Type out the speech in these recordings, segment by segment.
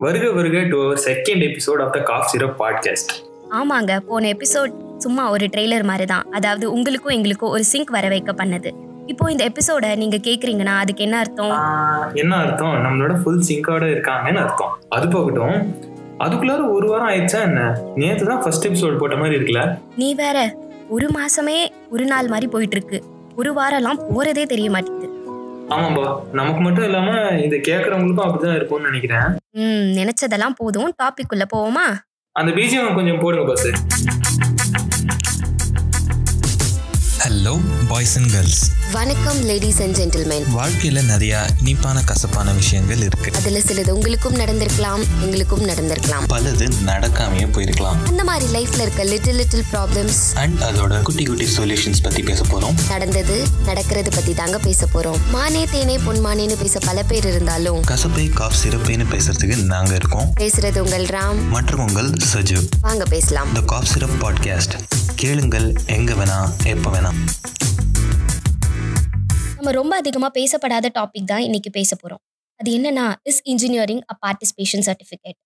வருக வருக to our second episode of the cough syrup podcast ஆமாங்க போன எபிசோட் சும்மா ஒரு ட்ரெய்லர் மாதிரி தான் அதாவது உங்களுக்கும் எங்களுக்கும் ஒரு சிங்க் வர வைக்க பண்ணது. இப்போ இந்த எபிசோட நீங்க கேக்குறீங்கன்னா அதுக்கு என்ன அர்த்தம்? என்ன அர்த்தம்? நம்மளோட ஃபுல் சிங்கோட இருக்காங்கன்னு அர்த்தம். அது போகட்டும். அதுக்குள்ளார ஒரு வாரம் ஆயிடுச்சா என்ன? நேத்து தான் ஃபர்ஸ்ட் எபிசோட் போட்ட மாதிரி இருக்குல்ல? நீ வேற ஒரு மாசமே ஒரு நாள் மாதிரி போயிட்டு இருக்கு. ஒரு வாரம்லாம் போறதே தெரிய மாட்டேங்குது. ஆமாம்பா. நமக்கு மட்டும் இல்லாம இதை கேட்கறவங்களுக்கும் அப்படிதான் இருக்கும்னு நினைக்கிறேன். ம் நினைச்சதெல்லாம் போதும். டாபிக் உள்ள போவோமா? அந்த பிஜிஎம் கொஞ்சம் போடுங்க boss hello boys and girls வணக்கம் லேடிஸ் அண்ட் ஜென்டில்மேன் வாழ்க்கையில் நிறையா இனிப்பான கசப்பான விஷயங்கள் இருக்கு. அதுல சிலது உங்களுக்கும் நடந்திருக்கலாம் எங்களுக்கும் நடந்திருக்கலாம். பலது நடக்காமையே போயிருக்கலாம். அந்த மாதிரி லைஃப்ல இருக்க லிட்டில் லிட்டில் ப்ராப்ளம்ஸ் அண்ட் அதோட குட்டி குட்டி சொல்யூஷன்ஸ் பத்தி பேச போறோம். நடந்தது நடக்கிறது பத்தி தாங்க பேச போறோம். மானே தேனே பொன்மானேன்னு பேச பல பேர் இருந்தாலும் கசப்பை காஃப் சிறப்பைன்னு பேசுறதுக்கு நாங்க இருக்கோம். பேசுறது உங்கள் ராம். மற்றும் உங்கள் சஜு. வாங்க பேசலாம். த காஃப் சிரப் பாட்காஸ்ட் கேளுங்கள் எங்க வேணா எப்ப வேணா. நம்ம ரொம்ப அதிகமா பேசப்படாத டாபிக் தான் இன்னைக்கு பேச போறோம். அது என்னன்னா is engineering a participation certificate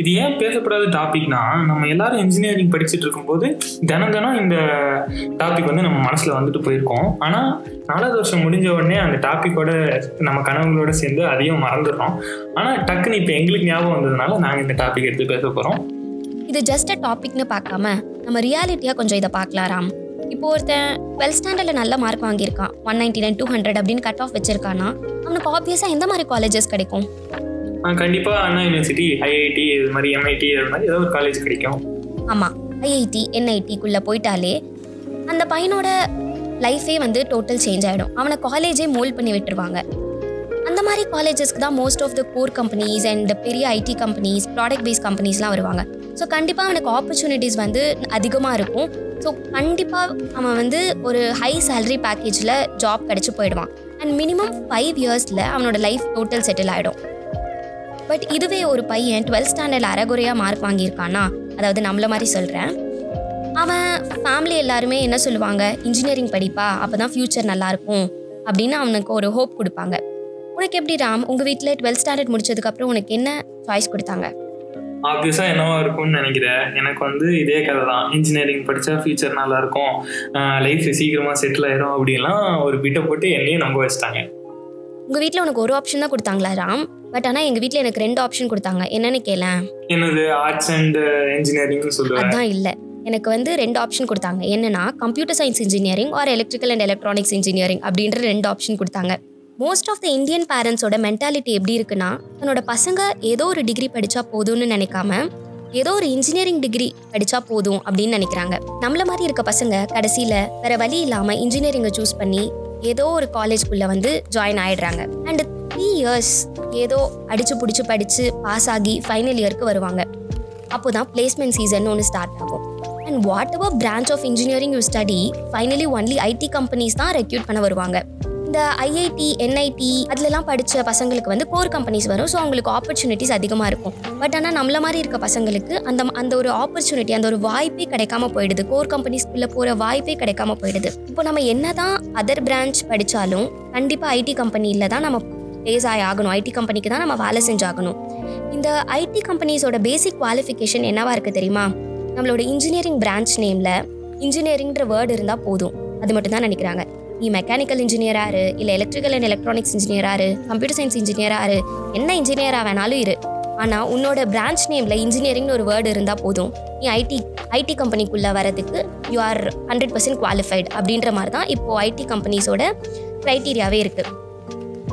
இது ஏன் பேசப்படாத டாபிக்னா நம்ம எல்லாரும் இன்ஜினியரிங் படிச்சுட்டு இருக்கும்போது தினம் தினம் இந்த டாபிக் வந்து நம்ம மனசுல வந்துட்டு போயிருக்கோம். ஆனா நாலாவது வருஷம் முடிஞ்ச உடனே அந்த டாபிக்கோட நம்ம கனவுகளோட சேர்ந்து அதையும் மறந்துடுறோம். ஆனா டக்குன்னு இப்போ எங்களுக்கு ஞாபகம் வந்ததுனால நாங்க இந்த டாபிக் எடுத்து பேச போறோம். இது ஜஸ்ட் அ டாபிக்னு பார்க்காம நம்ம ரியாலிட்டியாக கொஞ்சம் இதை பார்க்கலாம் ராம். இப்போ ஒருத்தன் டுவெல்த் ஸ்டாண்டர்டில் நல்ல mark வாங்கியிருக்கான். One ninety nine two hundred அப்படின்னு கட் ஆஃப் வச்சிருக்கானா? அவனுக்கு ஆப்வியஸாக எந்த மாதிரி காலேஜஸ் கிடைக்கும்? ஆஹ் கண்டிப்பா அண்ணா யூனிவர்சிட்டி ஐஐடி இது மாதிரி எம்ஐடி இது மாதிரி ஏதோ ஒரு காலேஜ் கிடைக்கும். ஆமாம் ஐஐடி என்ஐடிக்குள்ளே போயிட்டாலே அந்த பையனோட லைஃபே வந்து டோட்டல் சேஞ்ச் ஆகிடும் அவனை காலேஜே மோல்ட் பண்ணி விட்டுருவாங்க. அந்த மாதிரி காலேஜஸ்க்கு தான் most of the core companies and பெரிய ஐடி கம்பெனிஸ் ப்ராடக்ட் பேஸ் கம்பெனிஸ்லாம் வருவாங்க. ஸோ கண்டிப்பாக அவனுக்கு ஆப்பர்ச்சுனிட்டிஸ் வந்து அதிகமாக இருக்கும். ஸோ கண்டிப்பாக அவன் வந்து ஒரு ஹை சேலரி பேக்கேஜில் ஜாப் கிடச்சி போயிடுவான். அண்ட் மினிமம் ஃபைவ் இயர்ஸில் அவனோட லைஃப் டோட்டல் செட்டில் ஆகிடும் பட் இதுவே ஒரு பையன் டுவெல்த் ஸ்டாண்டர்டில் அரைகுறையாக மார்க் வாங்கியிருக்கானா அதாவது நம்மள மாதிரி சொல்கிறேன் அவன் ஃபேமிலி எல்லாருமே என்ன சொல்லுவாங்க? இன்ஜினியரிங் படிப்பா அப்போ தான் ஃப்யூச்சர் நல்லாயிருக்கும் அப்படின்னு அவனுக்கு ஒரு ஹோப் கொடுப்பாங்க. உனக்கு எப்படி ராம்? உங்கள் வீட்டில் டுவெல்த் ஸ்டாண்டர்ட் முடிச்சதுக்கப்புறம் உனக்கு என்ன சாய்ஸ் கொடுத்தாங்க? ஆப்வியஸா என்னவா இருக்கும்னு நினைக்கிறேன் எனக்கு வந்து இதே கதை தான் இன்ஜினியரிங் படிச்சா ஃபியூச்சர் நல்லா இருக்கும் லைஃப் சீக்கிரமா செட்டில் ஆயிரும் அப்படின்லாம் ஒரு பிட்டை போட்டு என்னையும் நம்ப வச்சுட்டாங்க. உங்கள் வீட்டில் உனக்கு ஒரு ஆப்ஷன் தான் கொடுத்தாங்களா ராம்? பட் ஆனால் எங்கள் வீட்டில் எனக்கு ரெண்டு ஆப்ஷன் கொடுத்தாங்க. என்னன்னு கேளேன். என்னது? ஆர்ட்ஸ் அண்ட் இன்ஜினியரிங்னு சொல்லுவேன் அதான் இல்லை. எனக்கு வந்து ரெண்டு ஆப்ஷன் கொடுத்தாங்க. என்னன்னா computer science engineering or electrical and electronics engineering அப்படின்ற ரெண்டு ஆப்ஷன் கொடுத்தாங்க. மோஸ்ட் ஆஃப் த இந்தியன் பேரண்ட்ஸோட மென்டாலிட்டி எப்படி இருக்குன்னா தன்னோட பசங்க ஏதோ ஒரு டிகிரி படித்தா போதும்னு நினைக்காம ஏதோ ஒரு இன்ஜினியரிங் டிகிரி படித்தா போதும் அப்படின்னு நினைக்கிறாங்க. நம்மள மாதிரி இருக்க பசங்க கடைசியில் வேற வழி இல்லாமல் இன்ஜினியரிங்கை சூஸ் பண்ணி ஏதோ ஒரு காலேஜ்குள்ளே வந்து ஜாயின் ஆயிடுறாங்க. அண்ட் த்ரீ இயர்ஸ் ஏதோ அடிச்சு பிடிச்சி படித்து பாஸ் ஆகி ஃபைனல் இயருக்கு வருவாங்க. அப்போ தான் பிளேஸ்மெண்ட் சீசன் ஒன்று ஸ்டார்ட் ஆகும். And whatever branch of engineering you study finally only IT companies தான் ரெக்யூட் பண்ண வருவாங்க. இந்த ஐஐடி என்ஐடி அதுலலாம் படித்த பசங்களுக்கு வந்து கோர் கம்பெனிஸ் வரும். ஸோ அவங்களுக்கு ஆப்பர்ச்சுனிட்டிஸ் அதிகமாக இருக்கும். பட் ஆனால் நம்மள மாதிரி இருக்க பசங்களுக்கு அந்த அந்த ஒரு ஆப்பர்ச்சுனிட்டி அந்த ஒரு வாய்ப்பே கிடைக்காம போயிடுது. கோர் கம்பெனிஸ்குள்ளே போகிற வாய்ப்பே கிடைக்காம போயிடுது. இப்போ நம்ம என்ன தான் அதர் பிரான்ச் படித்தாலும் கண்டிப்பாக ஐடி கம்பெனியில் தான் நம்ம பேஸ் ஆகி ஆகணும். ஐடி கம்பெனிக்கு தான் நம்ம வேலை செஞ்சாகணும். இந்த ஐடி கம்பெனிஸோட பேசிக் குவாலிஃபிகேஷன் என்னவா இருக்குது தெரியுமா? நம்மளோட இன்ஜினியரிங் பிரான்ச் நேமில் இன்ஜினியரிங்ன்ற வேர்டு இருந்தால் போதும். அது மட்டும் தான் நினைக்கிறாங்க. நீ மெக்கானிக்கல் இன்ஜினியரா இரு இல்லை எலக்ட்ரிக்கல் அண்ட் எலக்ட்ரானிக்ஸ் இன்ஜினியரா இரு கம்ப்யூட்டர் சயின்ஸ் இன்ஜினியரா இரு என்ன இன்ஜினியராக வேணாலும் இரு. ஆனால் உன்னோட பிரான்ச் நேமில் இன்ஜினியரிங்னு ஒரு வேர்டு இருந்தால் போதும். நீ ஐடி ஐடி கம்பெனிக்குள்ளே வரதுக்கு you are hundred percent qualified அப்படின்ற மாதிரி தான் இப்போது ஐடி கம்பெனிஸோட க்ரைட்டீரியாவே இருக்குது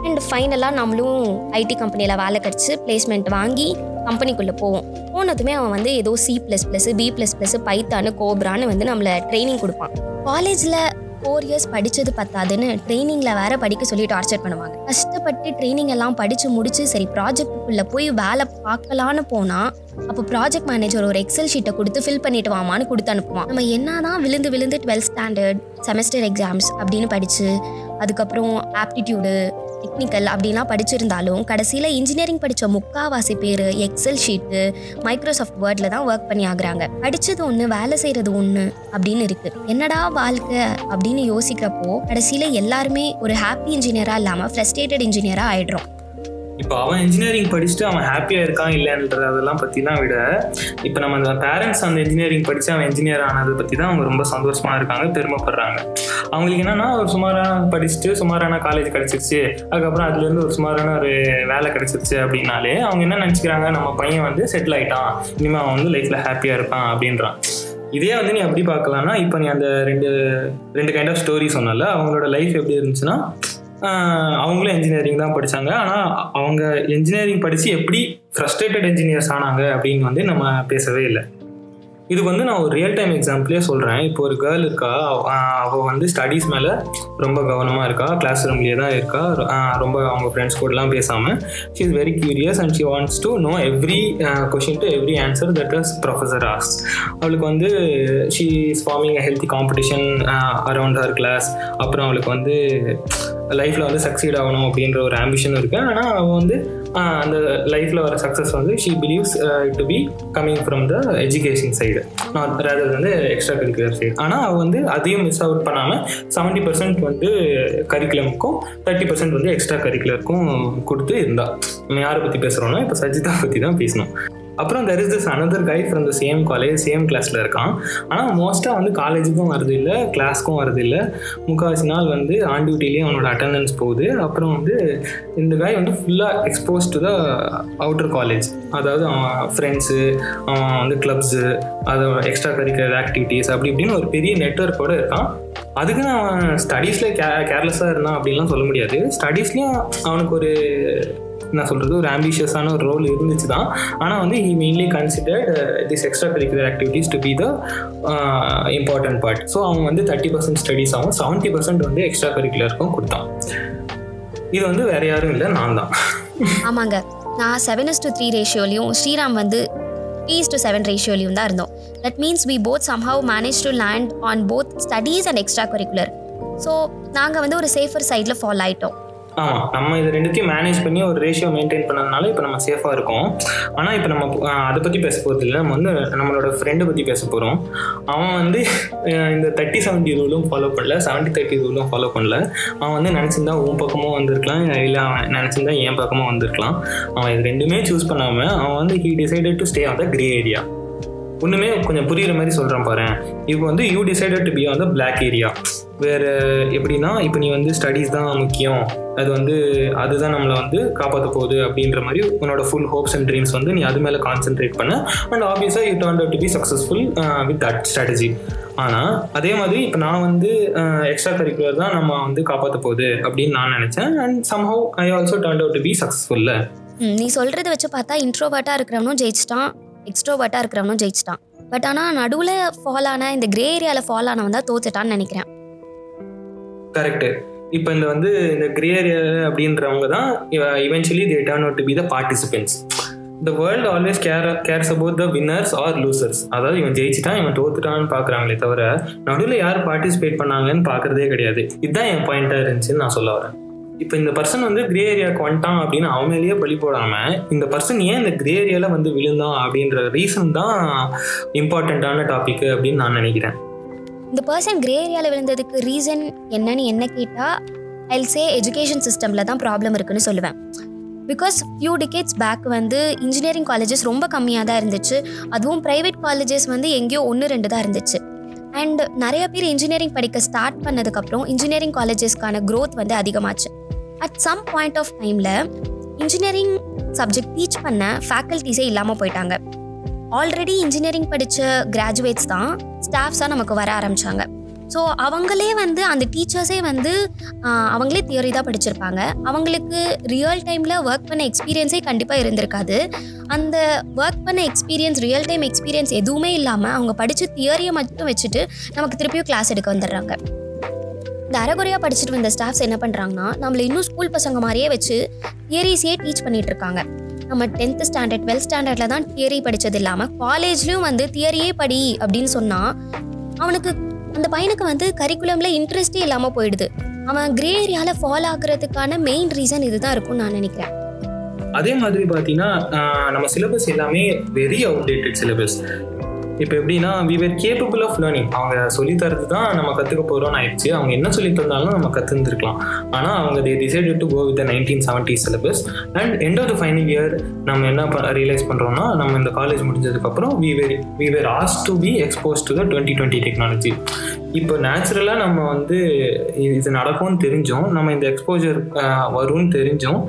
அண்ட் ஃபைனலாக நம்மளும் ஐடி கம்பெனியில் வேலை கிடச்சி பிளேஸ்மெண்ட் வாங்கி கம்பெனிக்குள்ளே போவோம். போனதுமே அவன் வந்து ஏதோ C plus plus P plus plus Python கோப்ரான்னு வந்து நம்மளை ட்ரைனிங் கொடுப்பான். காலேஜில் ஃபோர் இயர்ஸ் படித்தது பத்தாதுன்னு ட்ரைனிங்கில் வேற படிக்க சொல்லி டார்ச்சர் பண்ணுவாங்க. கஷ்டப்பட்டு ட்ரைனிங் எல்லாம் படித்து முடிச்சு சரி ப்ராஜெக்ட்டுக்குள்ளே போய் வேலை பார்க்கலான்னு போனால் அப்போ ப்ராஜெக்ட் மேனேஜர் ஒரு எக்ஸல் ஷீட்டை கொடுத்து ஃபில் பண்ணிட்டு வாமான்னு கொடுத்து அனுப்புவான். நம்ம என்ன தான் விழுந்து விழுந்து டுவெல்த் ஸ்டாண்டர்ட் செமஸ்டர் எக்ஸாம்ஸ் அப்படின்னு படித்து அதுக்கப்புறம் ஆப்டிடியூடு டெக்னிக்கல் அப்படிலாம் படிச்சிருந்தாலும் கடைசியில் இன்ஜினியரிங் படித்த முக்காவாசி பேர் எக்ஸல் ஷீட்டு மைக்ரோசாஃப்ட் வேர்டில் தான் ஒர்க் பண்ணி ஆகுறாங்க. படித்தது ஒன்று வேலை செய்கிறது ஒன்று அப்படின்னு இருக்குது என்னடா வாழ்க்கை அப்படின்னு யோசிக்கிறப்போ கடைசியில் எல்லாருமே ஒரு ஹாப்பி இன்ஜினியராக இல்லாமல் ஃப்ரஸ்ட்ரேட்டட் இன்ஜினியராக ஆகிடுறோம் இப்போ அவன் இன்ஜினியரிங் படிச்சுட்டு அவன் ஹாப்பியாக இருக்கான் இல்லைன்ற அதெல்லாம் பற்றிலாம் விட இப்போ நம்ம அந்த பேரண்ட்ஸ் அந்த இன்ஜினியரிங் படித்து அவன் இன்ஜினியர் ஆனதை பற்றி தான் அவங்க ரொம்ப சந்தோஷமாக இருக்காங்க பெருமைப்படுறாங்க. அவங்களுக்கு என்னன்னா ஒரு சுமாராக படிச்சுட்டு சுமாரான காலேஜ் கிடச்சிருச்சு அதுக்கப்புறம் அதுலேருந்து ஒரு சுமாரான ஒரு வேலை கிடச்சிருச்சு அப்படின்னாலே அவங்க என்ன நினச்சிக்கிறாங்க நம்ம பையன் வந்து செட்டில் ஆகிட்டான் இனிமேல் அவன் வந்து லைஃப்பில் ஹாப்பியாக இருப்பான் அப்படின்றான். இதே வந்து நீ எப்படி பார்க்கலாம்னா இப்போ நீ அந்த ரெண்டு ரெண்டு கைண்ட் ஆஃப் ஸ்டோரி சொன்னால அவங்களோட லைஃப் எப்படி இருந்துச்சுன்னா அவங்களும் இன்ஜினியரிங் தான் படித்தாங்க ஆனால் அவங்க இன்ஜினியரிங் படித்து எப்படி ஃப்ரஸ்ட்ரேட்டட் இன்ஜினியர்ஸ் ஆனாங்க அப்படின்னு வந்து நம்ம பேசவே இல்லை. இதுக்கு வந்து நான் ஒரு ரியல் டைம் எக்ஸாம்பிளே சொல்கிறேன் இப்போ ஒரு கேர்ள் இருக்கா அவள் வந்து ஸ்டடீஸ் மேலே ரொம்ப கவனமாக இருக்கா கிளாஸ் ரூம்லேயே தான் இருக்கா ரொம்ப அவங்க ஃப்ரெண்ட்ஸ் கூடலாம் பேசாமல் she is very curious and she wants to know every question to every answer that is professor as அவளுக்கு வந்து she is forming a healthy competition around her class அப்புறம் அவளுக்கு வந்து லைஃப்பில் வந்து சக்சீட் ஆகணும் அப்படின்ற ஒரு ஆம்பிஷன் இருக்குது ஆனால் அவள் வந்து அந்த லைஃப்பில் வர சக்ஸஸ் வந்து she believes to be coming from the education side நான் ரேதர் வந்து எக்ஸ்ட்ரா கரிக்குலர் சைடு ஆனால் அவள் வந்து அதையும் மிஸ் அவுட் பண்ணாமல் செவன்ட்டி பர்சன்ட் வந்து கரிக்குலமுக்கும் தேர்ட்டி பர்சன்ட் வந்து எக்ஸ்ட்ரா கரிக்குலருக்கும் கொடுத்து இருந்தாள் நம்ம யாரை பற்றி பேசுகிறோன்னா இப்போ சஜிதா பற்றி தான் பேசணும். அப்புறம் there is this another guy from the same college same கிளாஸில் இருக்கான். ஆனால் மோஸ்ட்டாக வந்து காலேஜுக்கும் வரது இல்லை கிளாஸ்க்கும் வரது இல்லை. முக்கால்வாசி நாள் வந்து ஆன் டியூட்டிலேயே அவனோட அட்டண்டன்ஸ் போகுது. அப்புறம் வந்து இந்த காய் வந்து ஃபுல்லாக expose to the outer college அதாவது அவன் ஃப்ரெண்ட்ஸு அவன் வந்து கிளப்ஸு அதை எக்ஸ்ட்ரா கரிக்குலர் ஆக்டிவிட்டீஸ் அப்படி இப்படின்னு ஒரு பெரிய நெட்ஒர்க்கோடு இருக்கான். அதுக்குன்னு அவன் ஸ்டடீஸில் கே கேர்லெஸ்ஸாக இருந்தான் அப்படின்லாம் சொல்ல முடியாது. ஸ்டடீஸ்லேயும் அவனுக்கு ஒரு என்ன சொல்கிறது ஒரு ஆம்பிஷியஸான ஒரு ரோல் இருந்துச்சு தான் ஆனால் வந்து he mainly considered this extracurricular activities to be the important part so அவங்க வந்து தேர்ட்டி பர்சன்ட் ஸ்டடீஸ் ஆகும். செவன்ட்டி பர்சன்ட் வந்து எக்ஸ்ட்ரா கரிக்குலருக்கும் கொடுத்தான். இது வந்து வேற யாரும் இல்லை நான் தான். ஆமாங்க. நான் செவன் இஸ் டு த்ரீ ரேஷியோலையும் ஸ்ரீராம் வந்து த்ரீ டு செவன் ரேஷியோலையும் தான் இருந்தோம். That means we both somehow manage to land on both studies and extracurricular so நாங்கள் வந்து ஒரு சேஃபர் சைடில் ஃபாலோ ஆகிட்டோம் ஆமாம் நம்ம இது ரெண்டுத்தையும் மேனேஜ் பண்ணி ஒரு ரேஷியோ மெயின்டைன் பண்ணதுனால இப்போ நம்ம சேஃபாக இருக்கோம். ஆனால் இப்போ நம்ம அதை பற்றி பேச போகிறது இல்லை. நம்ம வந்து நம்மளோட ஃப்ரெண்டை பற்றி பேச போகிறோம் அவன் வந்து இந்த தேர்ட்டி செவன்ட்டி ரூலும் ஃபாலோ பண்ணல. செவன்ட்டி தேர்ட்டி ரூலும் ஃபாலோ பண்ணல. அவன் வந்து நினச்சிருந்தா உன் பக்கமும் வந்திருக்கலாம். இல்லை அவன் நினச்சிருந்தா என் பக்கமும் வந்திருக்கலாம். அவன் இது ரெண்டுமே சூஸ் பண்ணாமல் அவன் வந்து he decided to stay on the grey area ஒன்றுமே கொஞ்சம் புரியுற மாதிரி சொல்கிறேன் பாரு. இப்போ வந்து you decided to be on the black area வேறு எப்படின்னா இப்போ நீ வந்து ஸ்டடீஸ் தான் முக்கியம். அது வந்து அதுதான் நம்மளை வந்து காப்பாற்ற போகுது அப்படின்ற மாதிரி உன்னோட ஃபுல் ஹோப்ஸ் அண்ட் ட்ரீம்ஸ் வந்து நீ அது மேலே கான்சென்ட்ரேட் பண்ண. அண்ட் ஆப்வியஸாக you turn to be successful with that strategy ஆனால் அதே மாதிரி இப்போ நான் வந்து uh, எக்ஸ்ட்ரா கரிக்குலர் தான் நம்ம வந்து காப்பாற்ற போகுது அப்படின்னு நான் நினச்சேன். And somehow I also turn out to be சக்ஸஸ்ஃபுல்ல நீ சொல்கிறத வச்சு பார்த்தா இன்ட்ரோவர்ட்டாக இருக்கிறவனும் ஜெயிச்சிட்டான். எக்ஸ்ட்ரோவர்ட்டாக இருக்கிறவனும் ஜெயிச்சிட்டான். பட் ஆனால் நடுவில் ஃபால் ஆன இந்த கிரே ஏரியாவில் ஃபால் ஆனவன் தான் தோத்துட்டான்னு நினைக்கிறேன். கரெக்டு இப்போ இந்த வந்து இந்த கிரே ஏரியா அப்படின்றவங்க தான் eventually they turn out to be the participants the world always care cares about the winners or losers அதாவது இவன் ஜெயிச்சிட்டான் இவன் தோத்துட்டான்னு பார்க்குறாங்களே தவிர நடுவில் யார் பார்ட்டிசிபேட் பண்ணாங்கன்னு பார்க்குறதே கிடையாது. இதுதான் என் பாயிண்டாக இருந்துச்சுன்னு நான் சொல்ல வரேன். இப்போ இந்த பர்சன் வந்து கிரே ஏரியாவுக்கு வந்துட்டான் அப்படின்னு அவன் மேலேயே பழி போடாமல் இந்த பர்சன் ஏன் இந்த கிரே ஏரியாவில் வந்து விழுந்தான் அப்படின்ற ரீசன் தான் இம்பார்ட்டண்ட்டான டாபிக் அப்படின்னு நான் நினைக்கிறேன். இந்த பர்சன் கிரே ஏரியாவில் விழுந்ததுக்கு ரீசன் என்னன்னு என்ன கேட்டால் ஐல் சே எஜுகேஷன் சிஸ்டமில் தான் ப்ராப்ளம் இருக்குன்னு சொல்லுவேன். பிகாஸ் ஃபியூ டிகேட்ஸ் பேக் வந்து இன்ஜினியரிங் காலேஜஸ் ரொம்ப கம்மியாக தான் இருந்துச்சு. அதுவும் ப்ரைவேட் காலேஜஸ் வந்து எங்கேயோ ஒன்று ரெண்டு தான் இருந்துச்சு. அண்ட் நிறைய பேர் இன்ஜினியரிங் படிக்க ஸ்டார்ட் பண்ணதுக்கப்புறம் இன்ஜினியரிங் காலேஜஸ்க்கான க்ரோத் வந்து அதிகமாச்சு. அட் சம் பாயிண்ட் ஆஃப் டைமில் இன்ஜினியரிங் சப்ஜெக்ட் டீச் பண்ண ஃபேக்கல்ட்டிஸே இல்லாமல் போயிட்டாங்க. ஆல்ரெடி இன்ஜினியரிங் படித்த கிராஜுவேட்ஸ் தான் ஸ்டாஃப்ஸாக நமக்கு வர ஆரம்பித்தாங்க ஸோ அவங்களே வந்து அந்த டீச்சர்ஸே வந்து அவங்களே தியரி தான் படிச்சிருப்பாங்க. அவங்களுக்கு ரியல் டைமில் ஒர்க் பண்ண எக்ஸ்பீரியன்ஸே கண்டிப்பாக இருந்திருக்காது. அந்த ஒர்க் பண்ண எக்ஸ்பீரியன்ஸ் ரியல் டைம் எக்ஸ்பீரியன்ஸ் எதுவுமே இல்லாமல் அவங்க படித்து தியரியை மட்டும் வச்சுட்டு நமக்கு திருப்பியும் கிளாஸ் எடுக்க வந்துடுறாங்க. இந்த அரைகுறையாக படிச்சுட்டு வந்த ஸ்டாஃப்ஸ் என்ன பண்ணுறாங்கன்னா நம்மளை இன்னும் ஸ்கூல் பசங்க மாதிரியே வச்சு தியரிஸையே டீச் பண்ணிகிட்டு இருக்காங்க. நம்ம டென்த்து ஸ்டாண்டர்ட் டுவெல்த் ஸ்டாண்டர்டில் தான் தியரி படித்தது இல்லாமல் காலேஜ்லேயும் வந்து தியரியே படி அப்படின்னு சொன்னால் அவனுக்கு அந்த பையனுக்கு வந்து கரிக்குலமில் இன்ட்ரெஸ்டே இல்லாமல் போயிடுது. அவன் கிரே ஏரியாவில் ஃபாலோ ஆகுறதுக்கான மெயின் ரீசன் இதுதான் இருக்கும்னு நான் நினைக்கிறேன். அதே மாதிரி பார்த்தீங்கன்னா நம்ம சிலபஸ் எல்லாமே வெரி அவுடேட்டட் சிலபஸ் இப்போ எப்படின்னா we were capable of learning அவங்க சொல்லி தரது தான் நம்ம கற்றுக்க போகிறோம்னு ஆயிடுச்சு. அவங்க என்ன சொல்லி தந்தாலும் நம்ம கற்றுந்துருக்கலாம் ஆனால் அவங்க they decided to go with nineteen seventy syllabus and end of the final year நம்ம என்ன ரியலைஸ் பண்ணுறோம்னா நம்ம இந்த காலேஜ் முடிஞ்சதுக்கப்புறம் we were we were as to be expose to the twenty twenty technology இப்போ நேச்சுரலாக நம்ம வந்து இது இது நடக்கும்னு தெரிஞ்சோம். நம்ம இந்த எக்ஸ்போஜர் வரும்னு தெரிஞ்சோம்.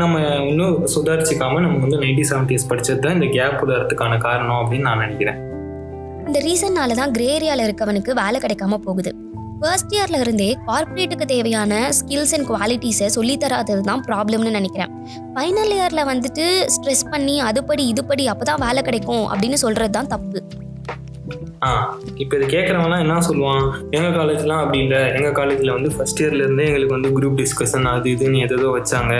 நம்ம இன்னும் சுதாரிச்சிக்காமல் நம்ம வந்து நைன்டி செவன்டிஸ் படித்தது தான் இந்த கேப் விடுறதுக்கான காரணம் அப்படின்னு நான் நினைக்கிறேன். இந்த ரீசன்னால தான் கிரே ஏரியாவில் இருக்கவனுக்கு வேலை கிடைக்காம போகுது. ஃபர்ஸ்ட் இயர்ல இருந்தே கார்ப்பரேட்டுக்கு தேவையான ஸ்கில்ஸ் அண்ட் குவாலிட்டிஸை சொல்லித்தராதது தான் ப்ராப்ளம்னு நினைக்கிறேன். ஃபைனல் இயர்ல வந்துட்டு ஸ்ட்ரெஸ் பண்ணி அதுபடி இதுபடி அப்பதான் வேலை கிடைக்கும் அப்படின்னு சொல்றது தான் தப்பு. ஆ இப்போ இதை கேட்குறவங்களாம் என்ன சொல்லுவான்? எங்கள் காலேஜ்லாம் அப்படி இல்லை எங்கள் காலேஜில் வந்து ஃபஸ்ட் இயர்லேருந்தே எங்களுக்கு வந்து குரூப் டிஸ்கஷன் அது இதுன்னு எதோ வச்சாங்க.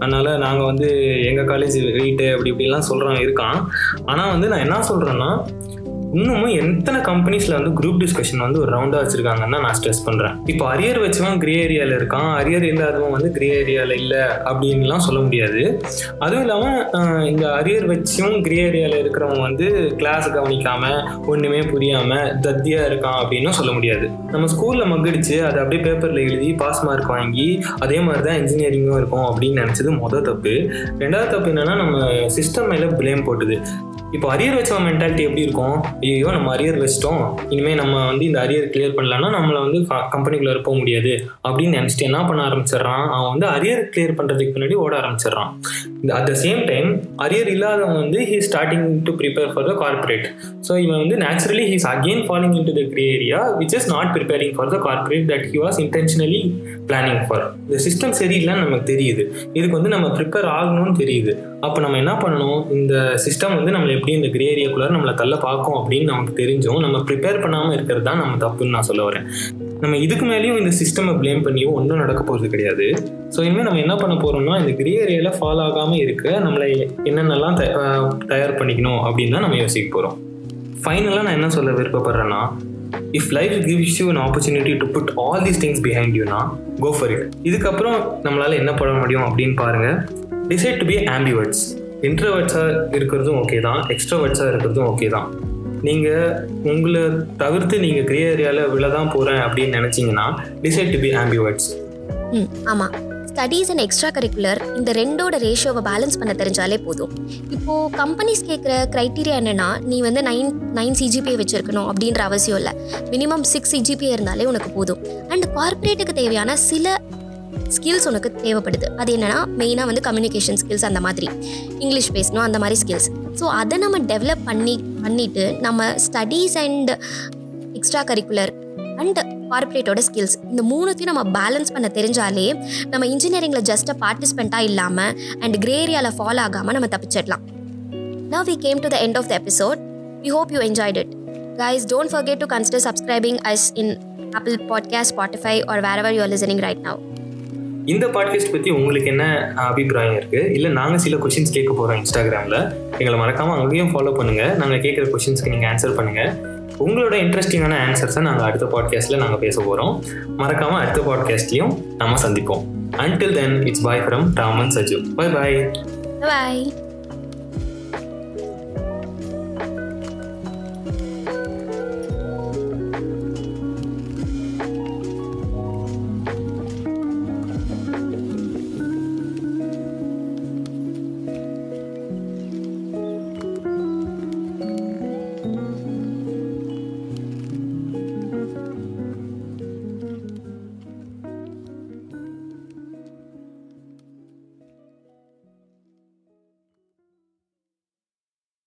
அதனால் நாங்கள் வந்து எங்கள் காலேஜ் வெயிட்டு அப்படி இப்படிலாம் சொல்கிறவங்க இருக்கான். ஆனால் வந்து நான் என்ன சொல்கிறேன்னா இன்னமும் எத்தனை கம்பெனிஸில் வந்து குரூப் டிஸ்கஷன் வந்து ஒரு ரவுண்டாக வச்சிருக்காங்கன்னு நான் ஸ்ட்ரெஸ் பண்ணுறேன் இப்போ அரியர் வச்சவன் கிரே ஏரியாவில் இருக்கான் அரியர் இல்லாதவன் வந்து கிரே ஏரியாவில் இல்லை அப்படின்லாம் சொல்ல முடியாது. அதுவும் இல்லாமல் இந்த அரியர் வச்சும் கிரே ஏரியாவில் இருக்கிறவங்க வந்து கிளாஸ் கவனிக்காமல் ஒன்றுமே புரியாமல் தத்தியாக இருக்கான் அப்படின்னு சொல்ல முடியாது. நம்ம ஸ்கூலில் மக்கடிச்சு அதை அப்படியே பேப்பரில் எழுதி பாஸ் மார்க் வாங்கி அதே மாதிரி தான் இன்ஜினியரிங்கும் இருக்கும் அப்படின்னு நினச்சது மொதல் தப்பு. ரெண்டாவது தப்பு என்னென்னா நம்ம சிஸ்டம் மேல பிளேம் போட்டுது. இப்போ அரியர் வச்சவன் மென்டாலிட்டி எப்படி இருக்கும்? ஐயோ நம்ம அரியர் வச்சிட்டோம். இனிமேல் நம்ம வந்து இந்த அரியர் கிளியர் பண்ணலன்னா நம்மளை வந்து கம்பெனிக்குள்ளே போக முடியாது. அப்படின்னு நினச்சிட்டு என்ன பண்ண ஆரம்பிச்சிடுறான்? அவன் வந்து அரியர் கிளியர் பண்ணுறதுக்கு முன்னாடி ஓட ஆரம்பிச்சிடுறான். At the same time arrear இல்லாதவன் வந்து he starting to prepare for the corporate so இவன் வந்து naturally he's again falling into the grey area which is not preparing for the corporate that he was intentionally planning for இந்த system சரியில்லைன்னு நமக்கு தெரியுது. இதுக்கு வந்து நம்ம ப்ரிப்பேர் ஆகணும்னு தெரியுது. அப்போ நம்ம என்ன பண்ணணும்? இந்த சிஸ்டம் வந்து நம்மளை எப்படி இந்த கிரே ஏரியாக்குள்ளே நம்மளை தள்ள பார்க்கும் அப்படின்னு நமக்கு தெரிஞ்சும் நம்ம ப்ரிப்பேர் பண்ணாமல் இருக்கிறது தான் நம்ம தப்புன்னு நான் சொல்ல வரேன். நம்ம இதுக்கு மேலேயும் இந்த சிஸ்டமை ப்ளேம் பண்ணியும் ஒன்றும் நடக்க போகிறது கிடையாது. ஸோ இனிமேல் நம்ம என்ன பண்ண போகிறோம்னா இந்த கிரே ஏரியாவில் ஃபாலோ ஆகாமல் இருக்க நம்மளை என்னென்னலாம் தயார் பண்ணிக்கணும் அப்படின்னு தான் நம்ம யோசிக்க போகிறோம் ஃபைனலாக நான் என்ன சொல்ல விருப்பப்படுறேன்னா if life gives you an opportunity to put all these things behind யூனா go for it இதுக்கப்புறம் நம்மளால் என்ன பண்ண முடியும் அப்படின்னு பாருங்கள் டிசைட் டு பி ஆம்பிவர்ட்ஸ் இன்ட்ரவர்ட்ஸாக இருக்கிறதும் ஓகே தான். எக்ஸ்ட்ராவர்ட்ஸாக இருக்கிறதும் ஓகே தான். நீங்கள் உங்களை தவிர்த்து நீங்கள் கிரே ஏரியாவில் விழ தான் போகிறேன் அப்படின்னு நினச்சிங்கன்னா டிசைட் டு பி ஆம்பிவர்ட்ஸ் ம் ஆமாம் ஸ்டடீஸ் அண்ட் எக்ஸ்ட்ரா கரிக்குலர் இந்த ரெண்டோட ரேஷியோவை பேலன்ஸ் பண்ண தெரிஞ்சாலே போதும். இப்போது கம்பெனிஸ் கேட்குற க்ரைட்டீரியா என்னென்னா நீ வந்து நைன் நைன் சிஜிபிஏ வச்சுருக்கணும் அப்படின்ற அவசியம் இல்லை. மினிமம் சிக்ஸ் சிஜிபிஏ இருந்தாலே உனக்கு போதும். அண்ட் கார்ப்பரேட்டுக்கு தேவையான சில ஸ்கில்ஸ் உனக்கு தேவைப்படுது அது என்னென்னா மெயினாக வந்து கம்யூனிகேஷன் ஸ்கில்ஸ் அந்த மாதிரி இங்கிலீஷ் பேசணும் அந்த மாதிரி ஸ்கில்ஸ் ஸோ அதை நம்ம டெவலப் பண்ணி பண்ணிவிட்டு நம்ம studies and extra curricular and கார்பரேட்டோட skills இந்த மூணுத்தையும் நம்ம பேலன்ஸ் பண்ண தெரிஞ்சாலே நம்ம இன்ஜினியரிங்கில் ஜஸ்ட்டாக பார்ட்டிசிபெண்ட்டாக இல்லாமல் அண்ட் கிரே ஏரியாவில் ஃபாலோ ஆகாமல் நம்ம தப்பிச்சிடலாம் Now we came to the end of the episode. We hope you enjoyed it. Don't don't to consider consider us in Apple Apple Podcast, Spotify, or wherever you're listening right now. இந்த podcast பற்றி உங்களுக்கு என்ன அபிப்பிராயம் இருக்குது இல்லை நாங்கள் சில questions கேட்க போகிறோம் இன்ஸ்டாகிராமில் எங்களை மறக்காமல் அங்கேயும் ஃபாலோ பண்ணுங்கள் நாங்கள் கேட்குற கொஷின்ஸ்க்கு நீங்கள் ஆன்சர் பண்ணுங்கள் உங்களோட இன்ட்ரெஸ்டிங்கான ஆன்சர்ஸை நாங்கள் அடுத்த பாட்காஸ்ட்டில் நாங்கள் பேச போகிறோம் மறக்காமல் அடுத்த பாட்காஸ்ட்லையும் நம்ம சந்திப்போம். Until then it's bye from Raman Saju bye bye bye.